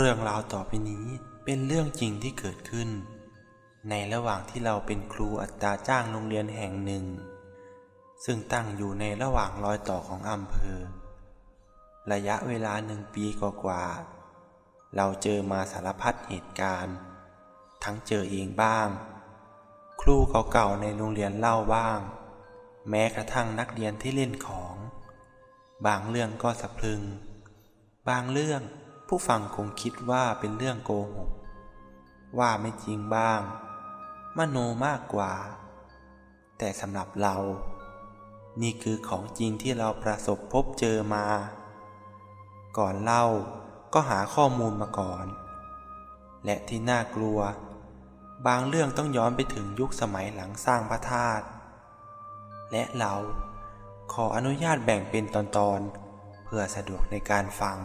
เรื่องราวต่อไปนี้เป็นเรื่องจริงที่เกิดขึ้น ในระหว่างที่เราเป็นครูอัตราจ้างโรงเรียนแห่งหนึ่ง ซึ่งตั้งอยู่ในระหว่างรอยต่อของอำเภอ ระยะเวลาหนึ่งปีกว่าๆเราเจอมาสารพัดเหตุการณ์ ทั้งเจอเองบ้าง ครูเก่าๆในโรงเรียนเล่าบ้าง แม้กระทั่งนักเรียนที่เล่นของ บางเรื่องก็สะพรึง บางเรื่อง ผู้ฟังคงคิดว่าเป็นเรื่องโกหก ว่าไม่จริงบ้าง มโนมากกว่า แต่สำหรับเรา นี่คือของจริงที่เราประสบพบเจอมา ก่อนเล่าก็หาข้อมูลมาก่อน และที่น่ากลัว บางเรื่องต้องย้อนไปถึงยุคสมัยหลังสร้างพระธาตุและเราขออนุญาตแบ่งเป็นตอนๆ เพื่อสะดวกในการฟัง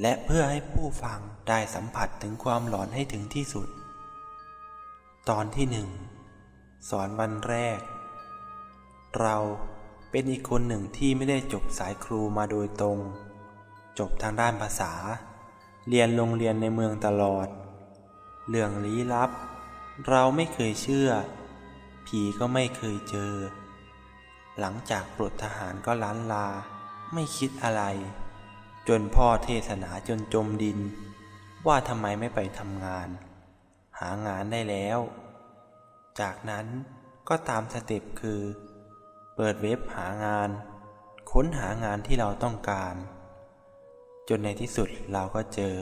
และเพื่อให้ผู้ฟังได้สัมผัสถึงความหลอนให้ถึงที่สุด ตอนที่หนึ่งสอนวันแรก เราเป็นอีกคนหนึ่งที่ไม่ได้จบสายครูมาโดยตรง จบทางด้านภาษา เรียนโรงเรียนในเมืองตลอด เรื่องลี้ลับ เราไม่เคยเชื่อ ผีก็ไม่เคยเจอ หลังจากปลดทหารก็ล้านลา ไม่คิดอะไร จนพ่อเทศนาจนจมดิน ว่าทำไมไม่ไปทำงาน หางานได้แล้ว จากนั้นก็ตามสเต็ปคือ เปิดเว็บหางาน ค้นหางานที่เราต้องการ จนในที่สุดเราก็เจอ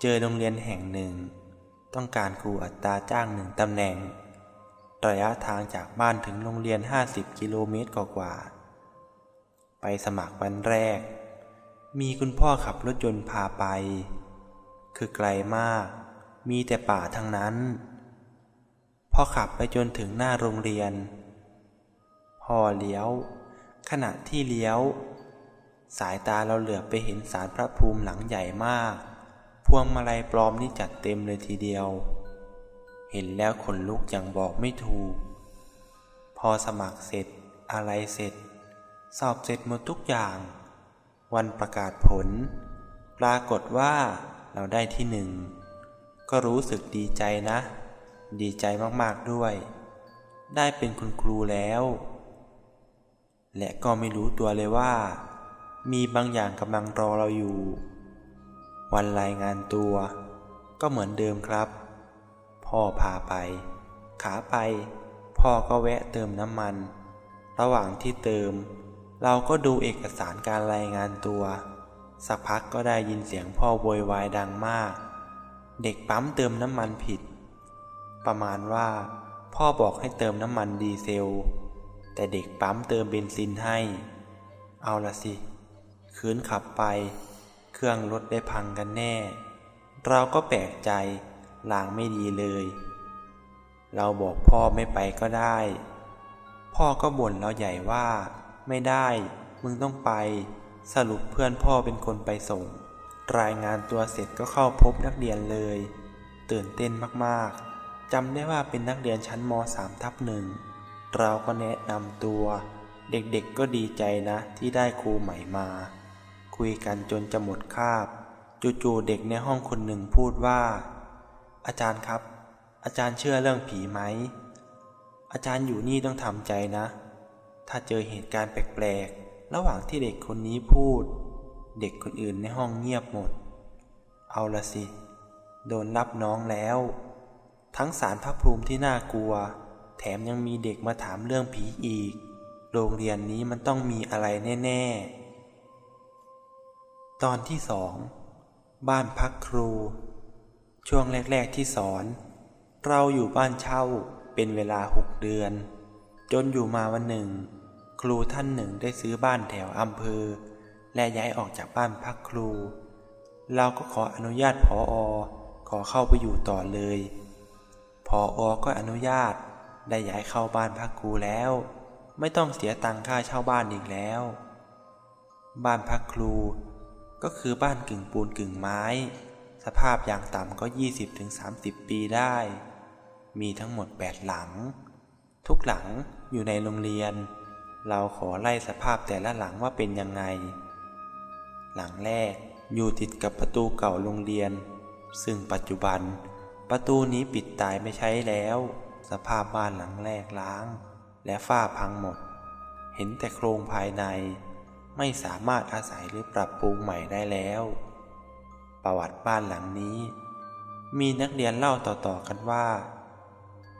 เจอโรงเรียนแห่งหนึ่ง ต้องการครูอัตราจ้างหนึ่งตำแหน่ง ระยะทางจากบ้านถึงโรงเรียน 50 กิโลเมตรกว่าๆไปสมัครวันแรก มีคุณพ่อขับรถยนต์พาไป คือไกลมาก มีแต่ป่าทั้งนั้น พอขับไปจนถึงหน้าโรงเรียน พอเลี้ยว ขณะที่เลี้ยว สายตาเราเหลือบไปเห็นสารพระภูมิหลังใหญ่มาก พวงมาลัยปลอมนี่จัดเต็มเลยทีเดียว เห็นแล้วขนลุกอย่างบอกไม่ถูก พอสมัครเสร็จอะไรเสร็จ สอบเสร็จหมดทุกอย่าง วันประกาศผล ปรากฏว่าเราได้ที่หนึ่ง ก็รู้สึกดีใจนะ ดีใจมากๆด้วย ได้เป็นคุณครูแล้ว และก็ไม่รู้ตัวเลยว่า มีบางอย่างกำลังรอเราอยู่ วันรายงานตัว ก็เหมือนเดิมครับ พ่อพาไป ขาไป พ่อก็แวะเติมน้ำมัน ระหว่างที่เติม เราก็ดูเอกสารการรายงานตัว สักพักก็ได้ยินเสียงพ่อโวยวายดังมาก เด็กปั๊มเติมน้ำมันผิด ประมาณว่าพ่อบอกให้เติมน้ำมันดีเซล แต่เด็กปั๊มเติมเบนซินให้ เอาละสิ คืนขับไป เครื่องรถได้พังกันแน่ เราก็แปลกใจลางไม่ดีเลย เราบอกพ่อไม่ไปก็ได้ พ่อก็บ่นเราใหญ่ว่า ไม่ได้ มึงต้องไป สรุปเพื่อนพ่อเป็นคนไปส่ง รายงานตัวเสร็จก็เข้าพบนักเรียนเลย ตื่นเต้นมากๆจำได้ว่าเป็นนักเรียนชั้นม .3 ทับหนึ่งเราก็แนะนำตัว เด็กๆก็ดีใจนะที่ได้ครูใหม่มา คุยกันจนจะหมดคาบ จู่ๆเด็กในห้องคนหนึ่งพูดว่า อาจารย์ครับ อาจารย์เชื่อเรื่องผีไหมอาจารย์อยู่นี่ต้องทำใจนะ ถ้าเจอเหตุการณ์แปลกๆ ระหว่างที่เด็กคนนี้พูด เด็กคนอื่นในห้องเงียบหมด เอาละสิ โดนรับน้องแล้ว ทั้งสารพระภูมิที่น่ากลัว แถมยังมีเด็กมาถามเรื่องผีอีก โรงเรียนนี้มันต้องมีอะไรแน่ ๆ ตอนที่สองบ้านพักครู ช่วงแรก ๆ ที่สอน เราอยู่บ้านเช่าเป็นเวลาหกเดือน จนอยู่มาวันหนึ่ง ครูท่านหนึ่งได้ซื้อบ้านแถวอำเภอ และย้ายออกจากบ้านพักครู เราก็ขออนุญาตพออขอเข้าไปอยู่ต่อเลย พออก็อนุญาตได้ย้ายเข้าบ้านพักครูแล้ว ไม่ต้องเสียตังค่าเช่าบ้านอีกแล้ว บ้านพักครู ก็คือบ้านกึ่งปูนกึ่งไม้ สภาพอย่างต่ำก็ 20-30 ปีได้ มีทั้งหมด 8 หลัง ทุกหลังอยู่ในโรงเรียน เราขอไล่สภาพแต่ละหลังว่าเป็นยังไง หลังแรกอยู่ติดกับประตูเก่าโรงเรียน ซึ่งปัจจุบัน ประตูนี้ปิดตายไม่ใช้แล้ว สภาพบ้านหลังแรกล้าง และฝ้าพังหมด เห็นแต่โครงภายใน ไม่สามารถอาศัยหรือปรับปรุงใหม่ได้แล้ว ประวัติบ้านหลังนี้ มีนักเรียนเล่าต่อๆกันว่า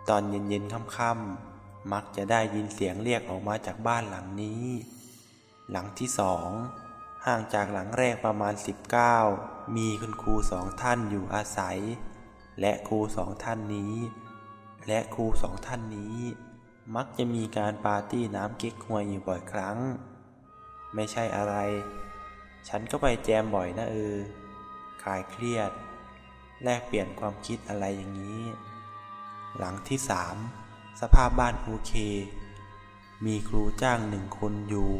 ตอนเย็นๆค่ำๆ มักจะได้ยินเสียงเรียกออกมาจากบ้านหลังนี้ หลังที่สองห่างจากหลังแรกประมาณ 19 มีคุณครูสองท่านอยู่อาศัย และครูสองท่านนี้ และครูสองท่านนี้ มักจะมีการปาร์ตี้น้ำเก๊กฮวยอยู่บ่อยครั้ง ไม่ใช่อะไร ฉันก็ไปแจมบ่อยนะเออคลายเครียด แลกเปลี่ยนความคิดอะไรอย่างนี้ หลังที่สาม สภาพบ้านโอเค มีครูจ้างหนึ่งคนอยู่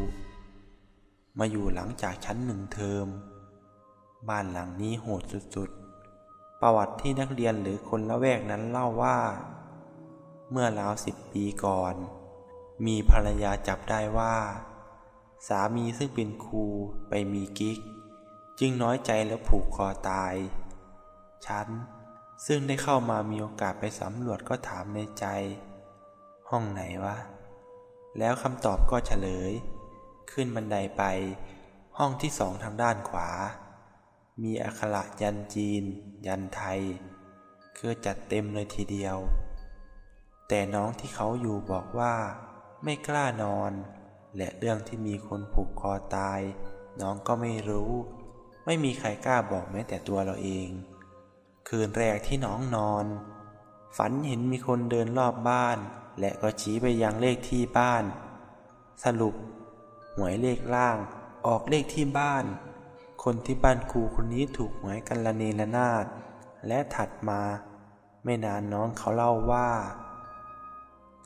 มาอยู่หลังจากชั้นหนึ่งเทอม บ้านหลังนี้โหดสุดๆ ประวัติที่นักเรียนหรือคนละแวกนั้นเล่าว่า เมื่อราวสิบปีก่อน มีภรรยาจับได้ว่า สามีซึ่งเป็นครูไปมีกิ๊ก จึงน้อยใจแล้วผูกคอตาย ฉันซึ่งได้เข้ามามีโอกาสไปสำรวจก็ถามในใจ ห้องไหนวะ แล้วคำตอบก็เฉลย ขึ้นบันไดไป ห้องที่สองทางด้านขวา มีอักขระยันจีน ยันไทย คือจัดเต็มเลยทีเดียว แต่น้องที่เขาอยู่บอกว่า ไม่กล้านอน และเรื่องที่มีคนผูกคอตาย น้องก็ไม่รู้ ไม่มีใครกล้าบอกแม้แต่ตัวเราเอง คืนแรกที่น้องนอน ฝันเห็นมีคนเดินรอบบ้าน และก็ชี้ไปยังเลขที่บ้าน สรุป หวยเลขล่างออกเลขที่บ้าน คนที่บ้านครูคนนี้ถูกหวยกันละเนระนาดและถัดมา ไม่นานน้องเขาเล่าว่า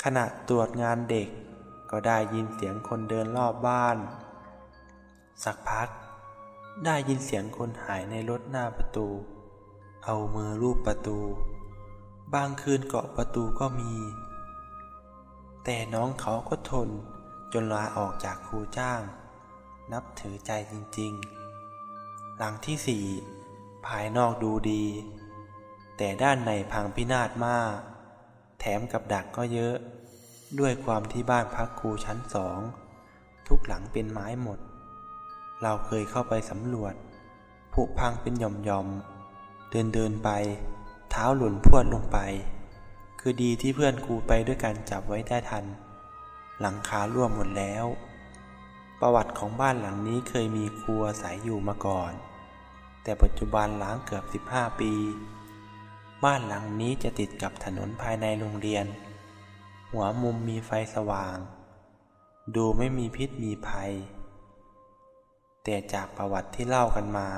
ขณะตรวจงานเด็ก ก็ได้ยินเสียงคนเดินรอบบ้าน สักพัก ได้ยินเสียงคนหายในรถหน้าประตู เอามือลูบประตู บางคืนเกาะประตูก็มี แต่น้องเขาก็ทนจนลาออกจากครูจ้าง นับถือใจจริงๆ หลังที่สี่ภายนอกดูดี แต่ด้านในพังพินาศมาก แถมกับดักก็เยอะ ด้วยความที่บ้านพักครูชั้นสอง ทุกหลังเป็นไม้หมด เราเคยเข้าไปสำรวจผุพังเป็นหย่อมๆ เดินเดินไป เท้าหล่นพวดลงไป คือดีที่เพื่อนครูไปด้วยกันจับไว้ได้ทัน หลังคาร่วมหมดแล้ว ประวัติของบ้านหลังนี้เคยมีครัวสายอยู่มาก่อน แต่ปัจจุบันล้างเกือบ 15 ปี บ้านหลังนี้จะติดกับถนนภายในโรงเรียน หัวมุมมีไฟสว่าง ดูไม่มีพิษมีภัย แต่จากประวัติที่เล่ากันมา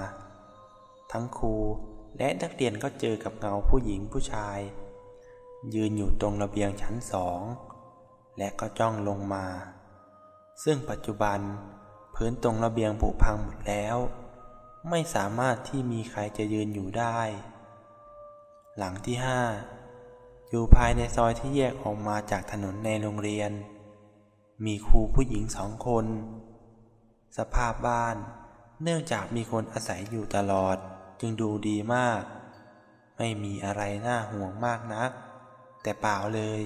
ทั้งครูและนักเรียนก็เจอกับเงาผู้หญิงผู้ชาย ยืนอยู่ตรงระเบียงชั้นสอง และก็จ้องลงมา ซึ่งปัจจุบันพื้นตรงระเบียงผุพังหมดแล้ว ไม่สามารถที่มีใครจะยืนอยู่ได้ หลังที่ห้าอยู่ภายในซอยที่แยกออกมาจากถนนในโรงเรียน มีครูผู้หญิงสองคน สภาพบ้านเนื่องจากมีคนอาศัยอยู่ตลอดจึงดูดีมาก ไม่มีอะไรน่าห่วงมากนัก แต่เปล่าเลย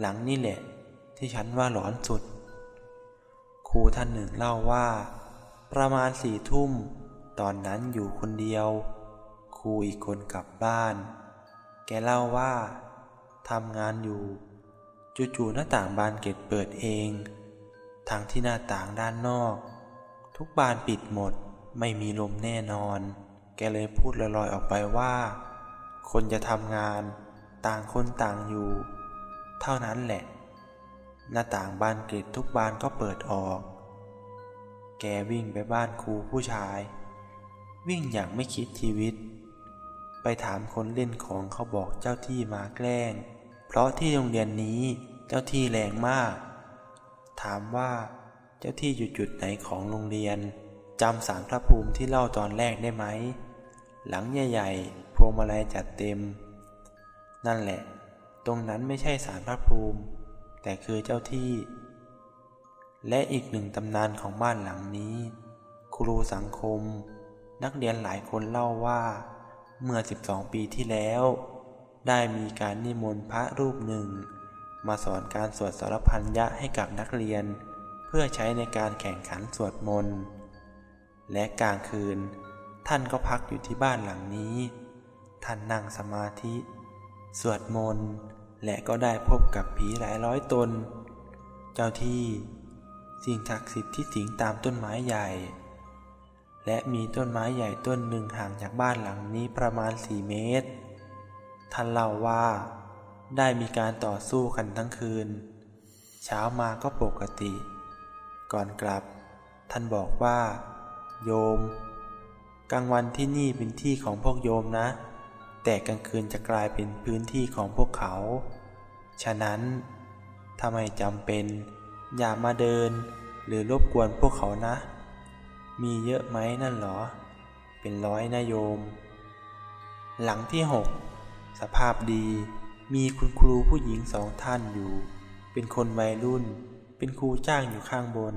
หลังนี่แหละ ที่ฉันว่าหลอนสุด ครูท่านหนึ่งเล่าว่า ประมาณสี่ทุ่ม ตอนนั้นอยู่คนเดียว ครูอีกคนกลับบ้าน แกเล่าว่าทำงานอยู่ จู่ๆหน้าต่างบานเกล็ดเปิดเอง ทางที่หน้าต่างด้านนอก ทุกบานปิดหมดไม่มีลมแน่นอน แกเลยพูดลอยๆออกไปว่า คนจะทำงาน ต่างคนต่างอยู่ เท่านั้นแหละ หน้าต่างบานเกล็ดทุกบานก็เปิดออก แกวิ่งไปบ้านครูผู้ชาย วิ่งอย่างไม่คิดชีวิต ไปถามคนเล่นของเขาบอกเจ้าที่มาแกล้ง เพราะที่โรงเรียนนี้เจ้าที่แรงมาก ถามว่าเจ้าที่อยู่จุดไหนของโรงเรียนจำสารพระภูมิที่เล่าตอนแรกได้ไหม หลังใหญ่ๆพวงมาลัยจัดเต็ม นั่นแหละ ตรงนั้นไม่ใช่สารพระภูมิ แต่คือเจ้าที่ และอีกหนึ่งตำนานของบ้านหลังนี้ ครูสังคม นักเรียนหลายคนเล่าว่า เมื่อ 12 ปีที่แล้ว ได้มีการนิมนต์พระรูปหนึ่ง มาสอนการสวดสารพันยะให้กับนักเรียน เพื่อใช้ในการแข่งขันสวดมนต์และกลางคืน ท่านก็พักอยู่ที่บ้านหลังนี้ ท่านนั่งสมาธิ สวดมนต์และก็ได้พบกับผีหลายร้อยตน เจ้าที่ สิ่งศักดิ์สิทธิ์ที่สิงตามต้นไม้ใหญ่ และมีต้นไม้ใหญ่ต้นหนึ่งห่างจากบ้านหลังนี้ประมาณสี่เมตร ท่านเล่าว่า ได้มีการต่อสู้กันทั้งคืน เช้ามาก็ปกติ ก่อนกลับ ท่านบอกว่า โยม กลางวันที่นี่เป็นที่ของพวกโยมนะ แต่กลางคืนจะกลายเป็นพื้นที่ของพวกเขา ฉะนั้นถ้าไม่จำเป็น อย่ามาเดินหรือรบกวนพวกเขานะ มีเยอะไหมนั่นหรอ เป็นร้อยนะโยม หลังที่หกสภาพดีมีคุณครูผู้หญิงสองท่านอยู่ เป็นคนวัยรุ่น เป็นครูจ้างอยู่ข้างบน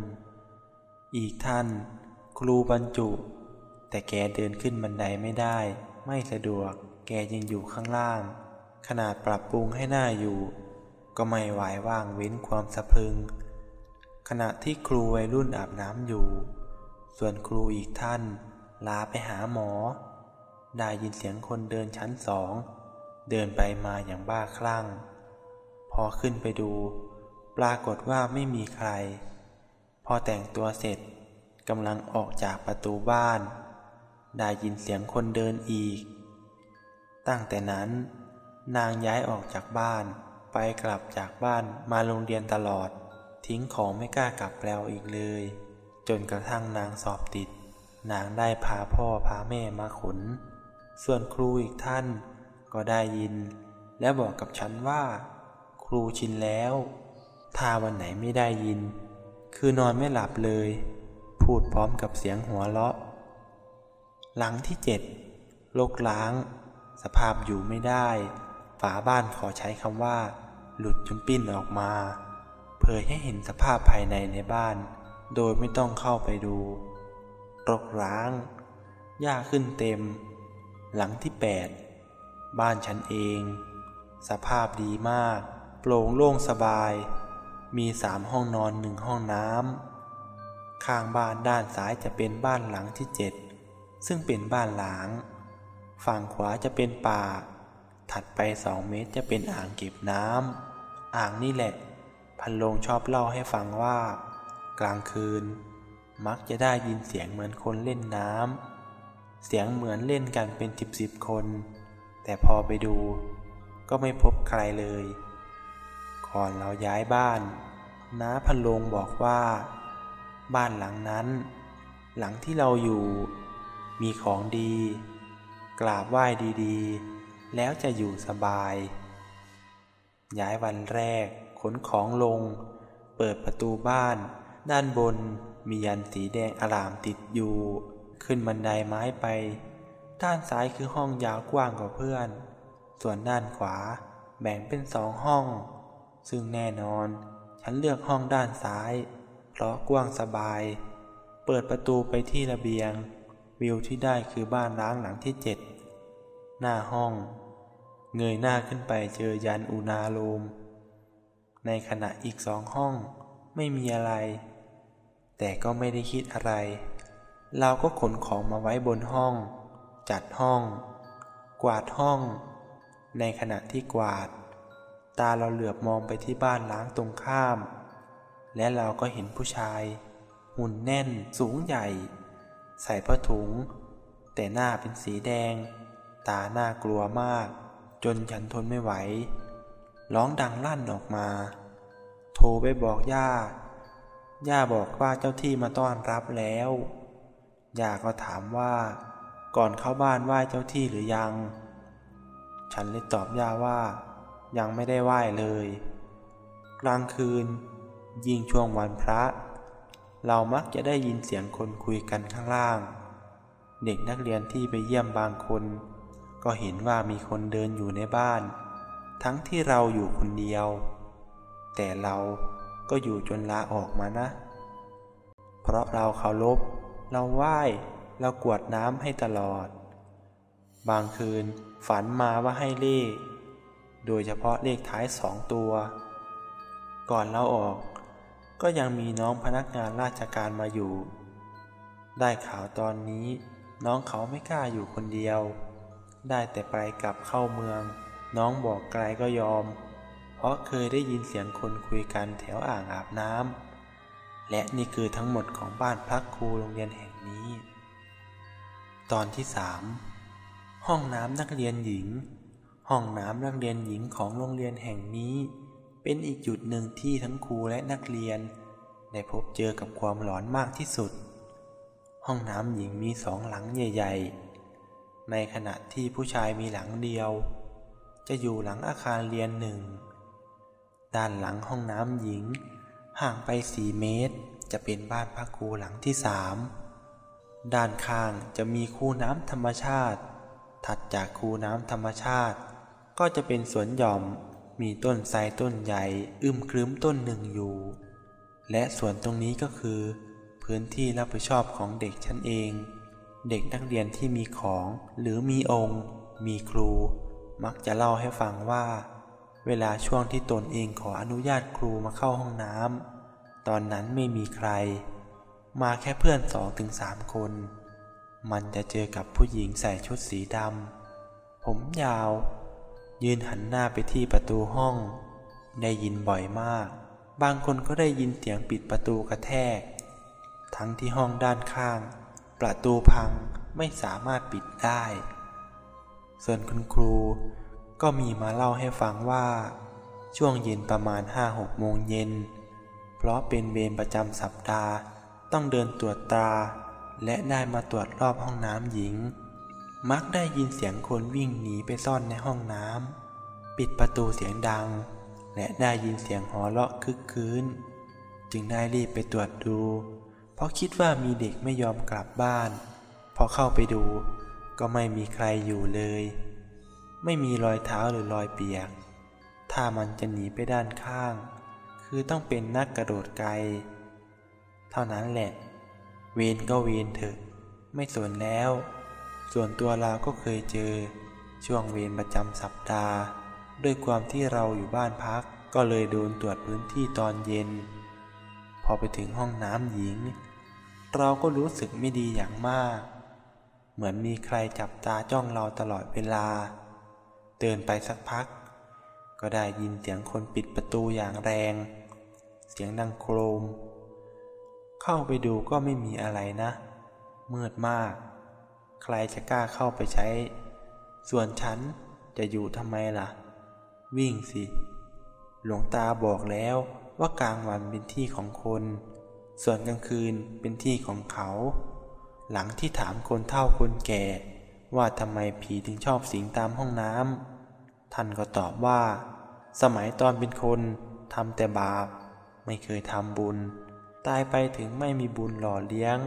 อีกท่าน ครูบรรจุ แต่แกเดินขึ้นบันไดไม่ได้ไม่สะดวก แกยังอยู่ข้างล่าง ขนาดปรับปรุงให้หน้าอยู่ ก็ไม่ไหวว่างเว้นความสะพรึง ขณะที่ครูวัยรุ่นอาบน้ำอยู่ ส่วนครูอีกท่าน ลาไปหาหมอ ได้ยินเสียงคนเดินชั้นสอง เดินไปมาอย่างบ้าคลั่ง พอขึ้นไปดู ปรากฏว่าไม่มีใคร พอแต่งตัวเสร็จกำลังออกจากประตูบ้าน ได้ยินเสียงคนเดินอีก ตั้งแต่นั้น นางย้ายออกจากบ้าน ไปกลับจากบ้านมาโรงเรียนตลอด ทิ้งของไม่กล้ากลับแปลวอีกเลย จนกระทั่งนางสอบติด นางได้พาพ่อพาแม่มาขน ส่วนครูอีกท่านก็ได้ยิน และบอกกับฉันว่า ครูชินแล้ว ถ้าวันไหนไม่ได้ยิน คือนอนไม่หลับเลย พูดพร้อมกับเสียงหัวเราะ หลังที่เจ็ดลกล้าง สภาพอยู่ไม่ได้ ฝาบ้านขอใช้คำว่า หลุดจนปิ้นออกมา เผยให้เห็นสภาพภายในในบ้าน โดยไม่ต้องเข้าไปดูรกร้าง หญ้าขึ้นเต็ม หลังที่แปดบ้านฉันเอง สภาพดีมาก โปร่งโล่งสบาย มีสามห้องนอนหนึ่งห้องน้ำ ข้างบ้านด้านซ้ายจะเป็นบ้านหลังที่เจ็ดซึ่งเป็นบ้านหลาง ฝั่งขวาจะเป็นป่า ถัดไปสองเมตรจะเป็นอ่างเก็บน้ำอ่างนี่แหละ พันโลงชอบเล่าให้ฟังว่า กลางคืน มักจะได้ยินเสียงเหมือนคนเล่นน้ำเสียงเหมือนเล่นกันเป็นสิบสิบคน แต่พอไปดู ก็ไม่พบใครเลย ก่อนเราย้ายบ้าน น้าพันโลงบอกว่า บ้านหลังนั้น หลังที่เราอยู่ มีของดี กราบไหว้ดีๆ แล้วจะอยู่สบาย ย้ายวันแรก ขนของลง เปิดประตูบ้าน ด้านบนมียันสีแดงอลามติดอยู่ ขึ้นบันไดไม้ไป ด้านซ้ายคือห้องยาวกว้างกว่าเพื่อน ส่วนด้านขวาแบ่งเป็นสองห้อง ซึ่งแน่นอน ฉันเลือกห้องด้านซ้าย เพราะกว้างสบาย เปิดประตูไปที่ระเบียง วิวที่ได้คือบ้านร้างหลังที่เจ็ดหน้าห้อง เงยหน้าขึ้นไปเจอยันอุณาโลม ในขณะอีกสองห้องไม่มีอะไร แต่ก็ไม่ได้คิดอะไร เราก็ขนของมาไว้บนห้อง จัดห้อง กวาดห้อง ในขณะที่กวาด ตาเราเหลือบมองไปที่บ้านล้างตรงข้าม และเราก็เห็นผู้ชาย หุ่นแน่นสูงใหญ่ ใส่ผ้าถุง แต่หน้าเป็นสีแดง ตาหน้ากลัวมาก จนฉันทนไม่ไหว ร้องดังลั่นออกมา โทรไปบอกย่า ย่าบอกว่าเจ้าที่มาต้อนรับแล้ว ย่าก็ถามว่า ก่อนเข้าบ้านไหว้เจ้าที่หรือยัง ฉันเลยตอบย่าว่า ยังไม่ได้ไหว้เลย กลางคืน ยิ่งช่วงวันพระ เรามักจะได้ยินเสียงคนคุยกันข้างล่าง เด็กนักเรียนที่ไปเยี่ยมบางคน ก็เห็นว่ามีคนเดินอยู่ในบ้าน ทั้งที่เราอยู่คนเดียว แต่เราก็อยู่จนลาออกมานะ เพราะเราเคารพ เราไหว้แล้วกวดน้ำให้ตลอด บางคืนฝันมาว่าให้เลข โดยเฉพาะเลขท้ายสองตัว ก่อนเราออก ก็ยังมีน้องพนักงานราชการมาอยู่ ได้ข่าวตอนนี้ น้องเขาไม่กล้าอยู่คนเดียว ได้แต่ไปกลับเข้าเมือง น้องบอกไกลก็ยอม เพราะเคยได้ยินเสียงคนคุยกันแถวอ่างอาบน้ำและนี่คือทั้งหมดของบ้านพักครูโรงเรียนแห่งนี้ ตอนที่สามห้องน้ำนักเรียนหญิง ห้องน้ำนักเรียนหญิงของโรงเรียนแห่งนี้ เป็นอีกจุดหนึ่งที่ทั้งครูและนักเรียน ได้พบเจอกับความหลอนมากที่สุด ห้องน้ำหญิงมีสองหลังใหญ่ ๆ ในขณะที่ผู้ชายมีหลังเดียว จะอยู่หลังอาคารเรียนหนึ่ง ด้านหลังห้องน้ำหญิง ห่างไปสี่เมตร จะเป็นบ้านพักครูหลังที่สามด้านข้างจะมีคูน้ำธรรมชาติ ถัดจากคูน้ำธรรมชาติ ก็จะเป็นสวนหย่อม มีต้นไทรต้นใหญ่อึมครึ้มต้นหนึ่งอยู่ และส่วนตรงนี้ก็คือ พื้นที่รับผิดชอบของเด็กชั้นเอง เด็กนักเรียนที่มีของหรือมีองค์ มีครู มักจะเล่าให้ฟังว่า เวลาช่วงที่ตนเองขออนุญาตครูมาเข้าห้องน้ำตอนนั้นไม่มีใคร มาแค่เพื่อนสองถึงสามคน มันจะเจอกับผู้หญิงใส่ชุดสีดำผมยาว ยืนหันหน้าไปที่ประตูห้อง ได้ยินบ่อยมาก บางคนก็ได้ยินเสียงปิดประตูกระแทก ทั้งที่ห้องด้านข้าง ประตูพังไม่สามารถปิดได้ ส่วนคุณครูก็มีมาเล่าให้ฟังว่า ช่วงเย็นประมาณห้าหกโมงเย็น เพราะเป็นเวรประจำสัปดาห์ ต้องเดินตรวจตรา และได้มาตรวจรอบห้องน้ำหญิง มักได้ยินเสียงคนวิ่งหนีไปซ่อนในห้องน้ำปิดประตูเสียงดัง และได้ยินเสียงหัวเราะคึกคืนจึงได้รีบไปตรวจดู เพราะคิดว่ามีเด็กไม่ยอมกลับบ้าน พอเข้าไปดู ก็ไม่มีใครอยู่เลย ไม่มีรอยเท้าหรือรอยเปียก ถ้ามันจะหนีไปด้านข้าง คือต้องเป็นนักกระโดดไกล เท่านั้นแหละ เวนก็เวนเถอะ ไม่สนแล้ว ส่วนตัวเราก็เคยเจอ ช่วงเวรประจำสัปดาห์ ด้วยความที่เราอยู่บ้านพัก ก็เลยโดนตรวจพื้นที่ตอนเย็น พอไปถึงห้องน้ำหญิง เราก็รู้สึกไม่ดีอย่างมาก เหมือนมีใครจับตาจ้องเราตลอดเวลา เดินไปสักพัก ก็ได้ยินเสียงคนปิดประตูอย่างแรง เสียงดังโครม เข้าไปดูก็ไม่มีอะไรนะ มืดมาก ใครจะกล้าเข้าไปใช้ ส่วนฉันจะอยู่ทำไมล่ะ วิ่งสิ หลวงตาบอกแล้วว่ากลางวันเป็นที่ของคน ส่วนกลางคืนเป็นที่ของเขา หลังที่ถามคนเฒ่าคนแก่ ว่าทำไมผีถึงชอบสิงตามห้องน้ำท่านก็ตอบว่า สมัยตอนเป็นคนทำแต่บาป ไม่เคยทำบุญ ตายไปถึงไม่มีบุญหล่อเลี้ยง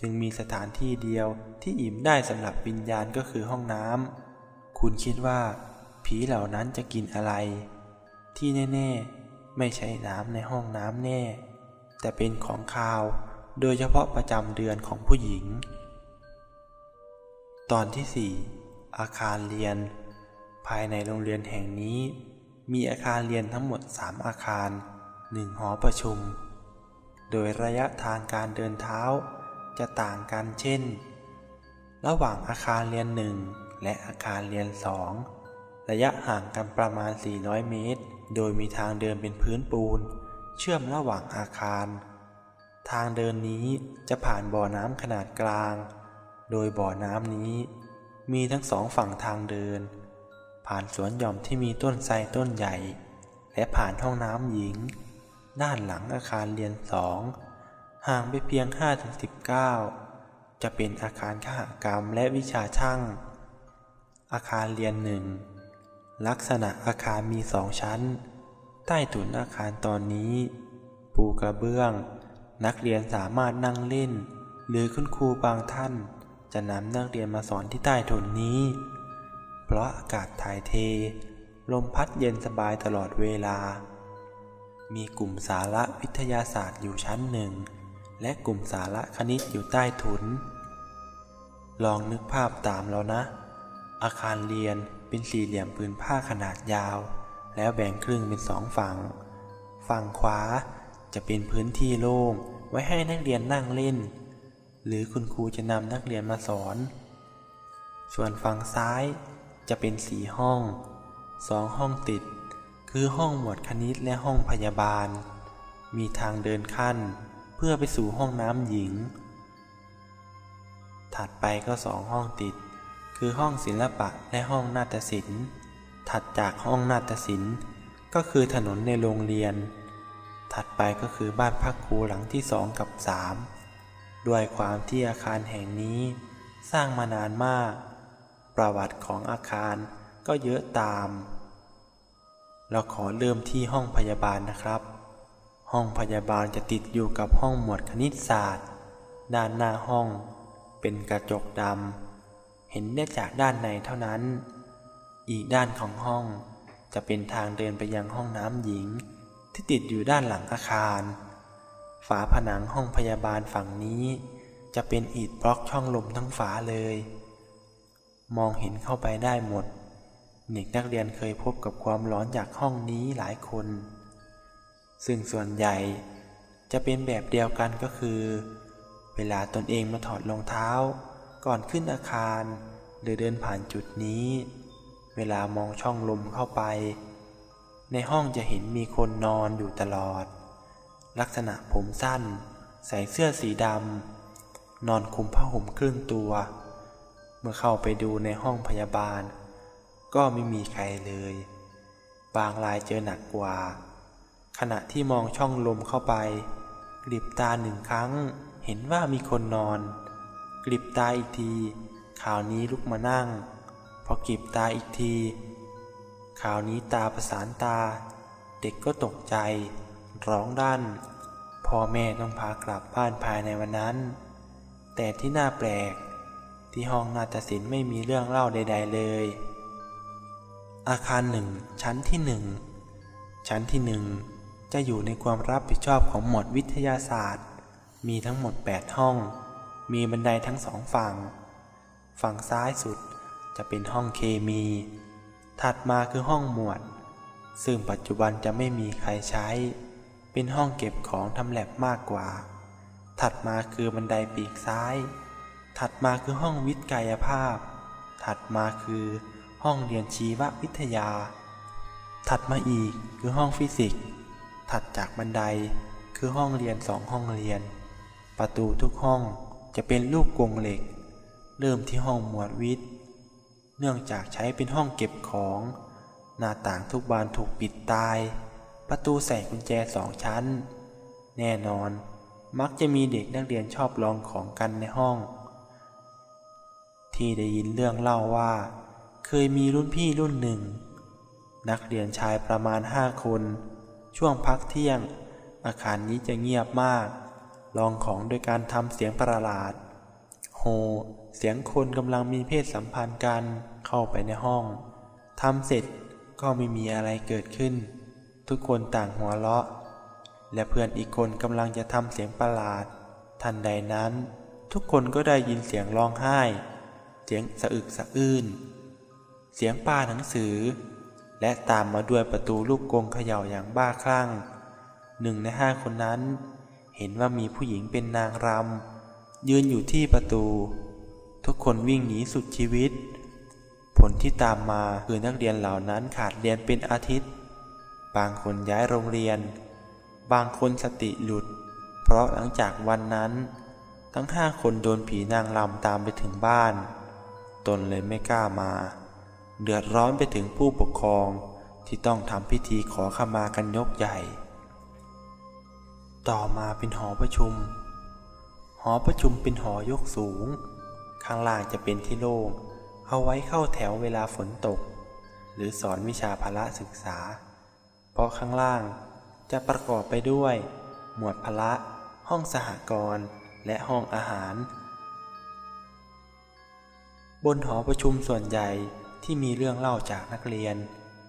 จึงมีสถานที่เดียวที่อิ่มได้สำหรับวิญญาณก็คือห้องน้ำคุณคิดว่า ผีเหล่านั้นจะกินอะไร ที่แน่ๆ ไม่ใช่น้ำในห้องน้ำแน่ แต่เป็นของคาว โดยเฉพาะประจำเดือนของผู้หญิง ตอนที่ 4 อาคารเรียน ภายในโรงเรียนแห่งนี้ มีอาคารเรียนทั้งหมด 3 อาคารหนึ่งหอประชุม โดยระยะทางการเดินเท้า จะต่างกันเช่น ระหว่างอาคารเรียนหนึ่งและอาคารเรียนสองระยะห่างกันประมาณ 400 เมตร โดยมีทางเดินเป็นพื้นปูน เชื่อมระหว่างอาคาร ทางเดินนี้จะผ่านบ่อน้ำขนาดกลาง โดยบ่อน้ำนี้ มีทั้งสองฝั่งทางเดิน ผ่านสวนหย่อมที่มีต้นไทรต้นใหญ่ และผ่านห้องน้ำหญิง ด้านหลังอาคารเรียนสอง ห่างไปเพียง 5-19 จะเป็นอาคารขหกรรมและวิชาช่าง อาคารเรียนหนึ่งลักษณะอาคารมีสองชั้น ใต้ถุนอาคารตอนนี้ ปูกระเบื้อง นักเรียนสามารถนั่งเล่น หรือคุณครูบางท่าน จะนำนักเรียนมาสอนที่ใต้ถุนนี้ เพราะอากาศถ่ายเท ลมพัดเย็นสบายตลอดเวลา มีกลุ่มสาระวิทยาศาสตร์อยู่ชั้นหนึ่ง และกลุ่มสาระคณิตอยู่ใต้ถุน ลองนึกภาพตามเรานะ อาคารเรียนเป็นสี่เหลี่ยมผืนผ้าขนาดยาว แล้วแบ่งครึ่งเป็นสองฝั่ง ฝั่งขวาจะเป็นพื้นที่โล่งไว้ให้นักเรียนนั่งเล่น หรือคุณครูจะนำนักเรียนมาสอน ส่วนฝั่งซ้ายจะเป็นสี่ห้องสองห้องติด คือห้องหมวดคณิตและห้องพยาบาล มีทางเดินขั้น พื่อไปสู่ห้องน้ำหญิง ถัดไปก็สองห้องติด คือห้องศิลปะและห้องนาฏศิลป์ ถัดจากห้องนาฏศิลป์ ก็คือถนนในโรงเรียน ถัดไปก็คือบ้านพักครูหลังที่สองกับสามด้วยความที่อาคารแห่งนี้สร้างมานานมาก ประวัติของอาคารก็เยอะตาม เราขอเริ่มที่ห้องพยาบาลนะครับ ห้องพยาบาลจะติดอยู่กับห้องหมวดคณิตศาสตร์ ด้านหน้าห้องเป็นกระจกดำ เห็นได้จากด้านในเท่านั้น อีกด้านของห้องจะเป็นทางเดินไปยังห้องน้ำหญิง ที่ติดอยู่ด้านหลังอาคาร ฝาผนังห้องพยาบาลฝั่งนี้ จะเป็นอิฐบล็อกช่องลมทั้งฝาเลย มองเห็นเข้าไปได้หมดเด็กนักเรียนเคยพบกับความร้อนจากห้องนี้หลายคน ซึ่งส่วนใหญ่จะเป็นแบบเดียวกันก็คือ เวลาตนเองมาถอดรองเท้า ก่อนขึ้นอาคาร หรือเดินผ่านจุดนี้ เวลามองช่องลมเข้าไป ในห้องจะเห็นมีคนนอนอยู่ตลอด ลักษณะผมสั้น ใส่เสื้อสีดำ นอนคุมผ้าห่มครึ่งตัว เมื่อเข้าไปดูในห้องพยาบาล ก็ไม่มีใครเลย บางรายเจอหนักกว่า ขณะที่มองช่องลมเข้าไป กลิบตาหนึ่งครั้ง เห็นว่ามีคนนอน กลิบตาอีกทีข่าวนี้ลุกมานั่ง พอกลิบตาอีกทีข่าวนี้ตาประสานตา เด็กก็ตกใจ ร้องด้านพ่อแม่ต้องพากลับบ้านภายในวันนั้น แต่ที่น่าแปลก ที่ห้องนาฏศิลป์ไม่มีเรื่องเล่าใด ๆเลย อาคารหนึ่งชั้นที่หนึ่งชั้นที่หนึ่ง จะอยู่ในความรับผิดชอบของหมวดวิทยาศาสตร์ มีทั้งหมด 8 ห้อง มีบันไดทั้งสองฝั่ง ฝั่งซ้ายสุดจะเป็นห้องเคมี ถัดมาคือห้องหมวด ซึ่งปัจจุบันจะไม่มีใครใช้ เป็นห้องเก็บของทำแลบมากกว่า ถัดมาคือบันไดปีกซ้าย ถัดมาคือห้องวิทย์กายภาพ ถัดมาคือห้องเรียนชีววิทยา ถัดมาอีกคือห้องฟิสิกส์ จากบันไดคือห้องเรียนสองห้องเรียน ประตูทุกห้องจะเป็นลูกกงเหล็ก เริ่มที่ห้องหมวดวิทย์ เนื่องจากใช้เป็นห้องเก็บของ หน้าต่างทุกบานถูกปิดตาย ประตูใส่กุญแจสองชั้น แน่นอนมักจะมีเด็กนักเรียนชอบลองของกันในห้อง ที่ได้ยินเรื่องเล่าว่า เคยมีรุ่นพี่รุ่นหนึ่ง นักเรียนชายประมาณห้าคน ช่วงพักเที่ยง อาคารนี้จะเงียบมาก ลองของโดยการทำเสียงประหลาด โฮ เสียงคนกำลังมีเพศสัมพันธ์กันเข้าไปในห้องทำเสร็จก็ไม่มีอะไรเกิดขึ้น ทุกคนต่างหัวเราะ และเพื่อนอีกคนกำลังจะทำเสียงประหลาด ทันใดนั้น ทุกคนก็ได้ยินเสียงร้องไห้ เสียงสะอึกสะอื้น เสียงปาหนังสือ และตามมาด้วยประตูลูกกงเขย่าอย่างบ้าคลั่งหนึ่งในห้าคนนั้น เห็นว่ามีผู้หญิงเป็นนางรำยืนอยู่ที่ประตู ทุกคนวิ่งหนีสุดชีวิต ผลที่ตามมาคือนักเรียนเหล่านั้นขาดเรียนเป็นอาทิตย์ บางคนย้ายโรงเรียน บางคนสติหลุด เพราะหลังจากวันนั้น ทั้งห้าคนโดนผีนางรำตามไปถึงบ้าน ตนเลยไม่กล้ามา เดือดร้อนไปถึงผู้ปกครองที่ต้องทำพิธีขอขมากันยกใหญ่ ต่อมาเป็นหอประชุม หอประชุมเป็นหอยกสูง ข้างล่างจะเป็นที่โล่งเอาไว้เข้าแถวเวลาฝนตก หรือสอนวิชาพละศึกษา เพราะข้างล่างจะประกอบไปด้วย หมวดพละ ห้องสหกรณ์และห้องอาหาร บนหอประชุมส่วนใหญ่ ที่มีเรื่องเล่าจากนักเรียน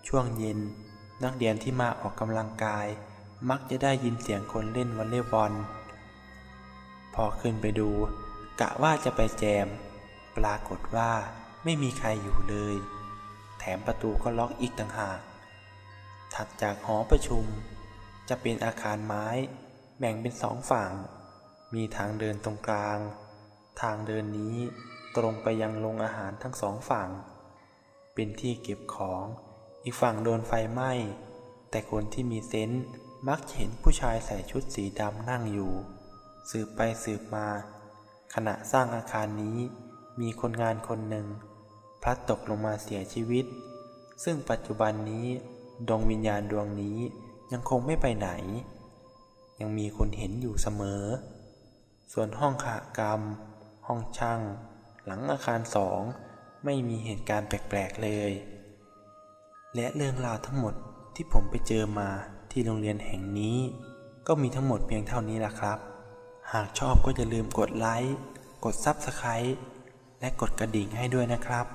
ช่วงเย็น นักเรียนที่มาออกกำลังกาย มักจะได้ยินเสียงคนเล่นวอลเลย์บอล พอขึ้นไปดู กะว่าจะไปแจม ปรากฏว่าไม่มีใครอยู่เลย แถมประตูก็ล็อกอีกต่างหาก ถัดจากหอประชุม จะเป็นอาคารไม้ แบ่งเป็นสองฝั่ง มีทางเดินตรงกลาง ทางเดินนี้ตรงไปยังโรงอาหารทั้งสองฝั่ง เป็นที่เก็บของ อีกฝั่งโดนไฟไหม้ แต่คนที่มีเซนส์มักเห็นผู้ชายใส่ชุดสีดำนั่งอยู่ สืบไปสืบมา ขณะสร้างอาคารนี้ มีคนงานคนหนึ่ง พลัดตกลงมาเสียชีวิต ซึ่งปัจจุบันนี้ดวงวิญญาณดวงนี้ยังคงไม่ไปไหน ยังมีคนเห็นอยู่เสมอ ส่วนห้องขากรรม ห้องช่าง หลังอาคารสอง ไม่มีเหตุการณ์แปลกๆเลย และเรื่องราวทั้งหมดที่ผมไปเจอมาที่โรงเรียนแห่งนี้ ก็มีทั้งหมดเพียงเท่านี้ล่ะครับ หากชอบก็อย่าลืมกดไลค์ กด subscribe และกดกระดิ่งให้ด้วยนะครับ